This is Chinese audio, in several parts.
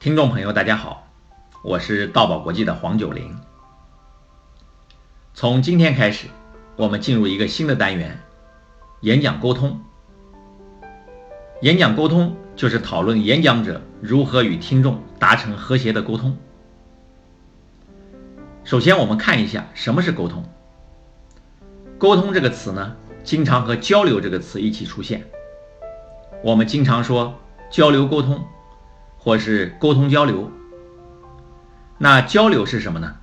听众朋友，大家好，我是道宝国际的黄九龄。从今天开始，我们进入一个新的单元——演讲沟通。演讲沟通就是讨论演讲者如何与听众达成和谐的沟通。首先，我们看一下什么是沟通。沟通这个词呢，经常和交流这个词一起出现。我们经常说交流沟通。或是沟通交流，那交流是什么呢？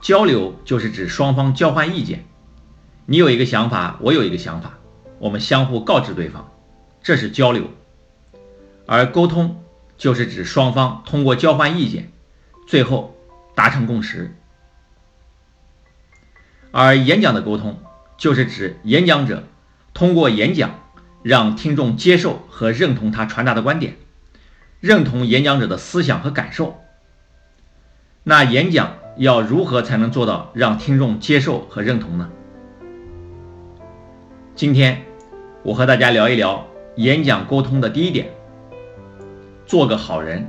交流就是指双方交换意见，你有一个想法，我有一个想法，我们相互告知对方，这是交流。而沟通就是指双方通过交换意见，最后达成共识。而演讲的沟通就是指演讲者通过演讲让听众接受和认同他传达的观点。认同演讲者的思想和感受，那演讲要如何才能做到让听众接受和认同呢？今天我和大家聊一聊演讲沟通的第一点：做个好人。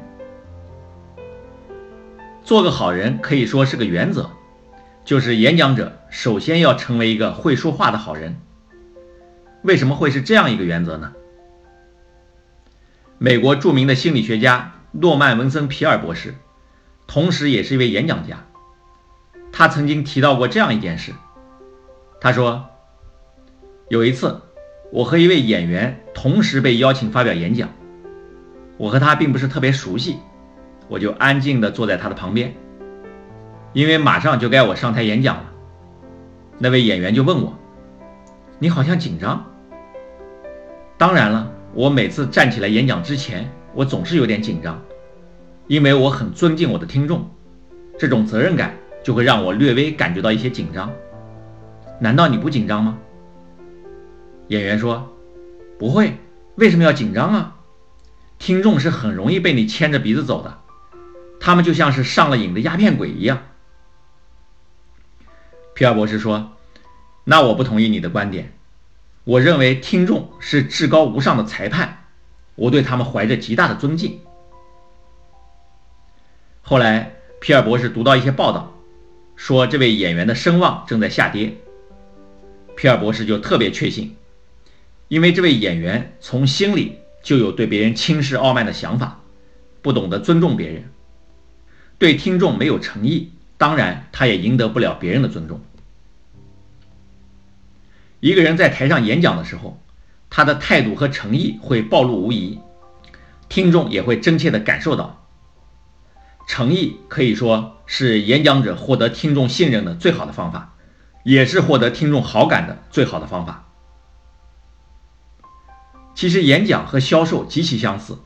做个好人可以说是个原则，就是演讲者首先要成为一个会说话的好人。为什么会是这样一个原则呢？美国著名的心理学家诺曼·文森·皮尔博士，同时也是一位演讲家。他曾经提到过这样一件事：他说，有一次，我和一位演员同时被邀请发表演讲，我和他并不是特别熟悉，我就安静地坐在他的旁边，因为马上就该我上台演讲了。那位演员就问我：“你好像紧张。”当然了。我每次站起来演讲之前，我总是有点紧张，因为我很尊敬我的听众，这种责任感就会让我略微感觉到一些紧张。难道你不紧张吗？演员说：“不会，为什么要紧张啊？听众是很容易被你牵着鼻子走的，他们就像是上了瘾的鸦片鬼一样。”皮尔博士说：“那我不同意你的观点。”我认为听众是至高无上的裁判，我对他们怀着极大的尊敬。后来，皮尔博士读到一些报道，说这位演员的声望正在下跌。皮尔博士就特别确信，因为这位演员从心里就有对别人轻视傲慢的想法，不懂得尊重别人，对听众没有诚意，当然他也赢得不了别人的尊重。一个人在台上演讲的时候，他的态度和诚意会暴露无遗，听众也会真切地感受到。诚意可以说是演讲者获得听众信任的最好的方法，也是获得听众好感的最好的方法。其实演讲和销售极其相似，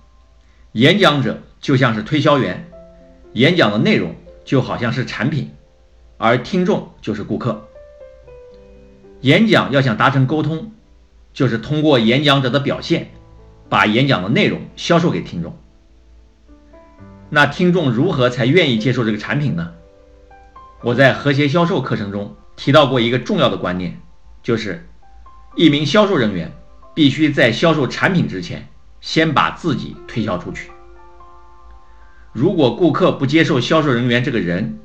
演讲者就像是推销员，演讲的内容就好像是产品，而听众就是顾客。演讲要想达成沟通，就是通过演讲者的表现，把演讲的内容销售给听众。那听众如何才愿意接受这个产品呢？我在和谐销售课程中提到过一个重要的观念，就是一名销售人员必须在销售产品之前，先把自己推销出去。如果顾客不接受销售人员这个人，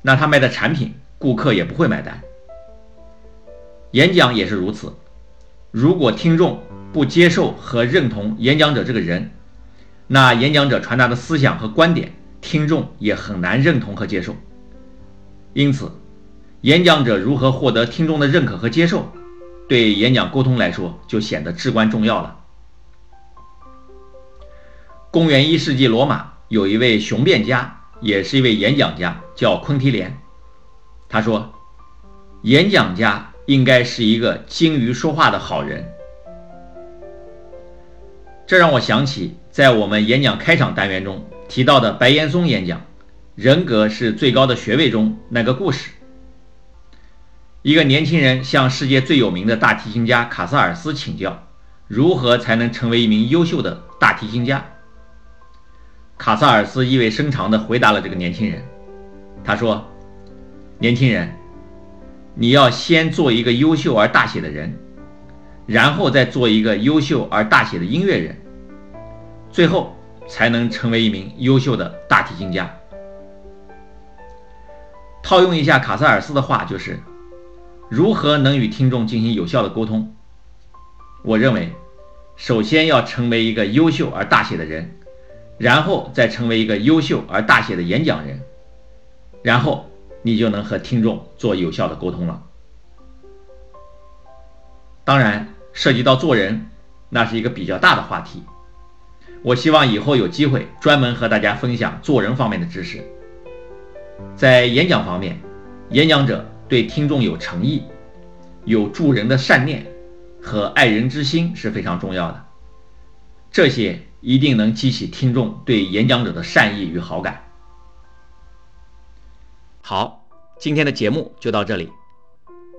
那他卖的产品，顾客也不会买单。演讲也是如此，如果听众不接受和认同演讲者这个人，那演讲者传达的思想和观点，听众也很难认同和接受。因此，演讲者如何获得听众的认可和接受，对演讲沟通来说就显得至关重要了。公元一世纪罗马有一位雄辩家，也是一位演讲家，叫昆提连。他说，演讲家。应该是一个精于说话的好人。这让我想起在我们演讲开场单元中提到的白岩松演讲“人格是最高的学位”中那个故事。一个年轻人向世界最有名的大提琴家卡萨尔斯请教，如何才能成为一名优秀的大提琴家。卡萨尔斯意味深长地回答了这个年轻人，他说：“年轻人。”你要先做一个优秀而大写的人，然后再做一个优秀而大写的音乐人，最后才能成为一名优秀的大提琴家。套用一下卡萨尔斯的话，就是如何能与听众进行有效的沟通？我认为，首先要成为一个优秀而大写的人，然后再成为一个优秀而大写的演讲人，然后你就能和听众做有效的沟通了。当然，涉及到做人，那是一个比较大的话题。我希望以后有机会专门和大家分享做人方面的知识。在演讲方面，演讲者对听众有诚意，有助人的善念。和爱人之心是非常重要的，这些一定能激起听众对演讲者的善意与好感。好，今天的节目就到这里，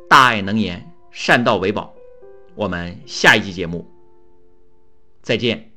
大爱能言，善道为宝，我们下一期节目再见。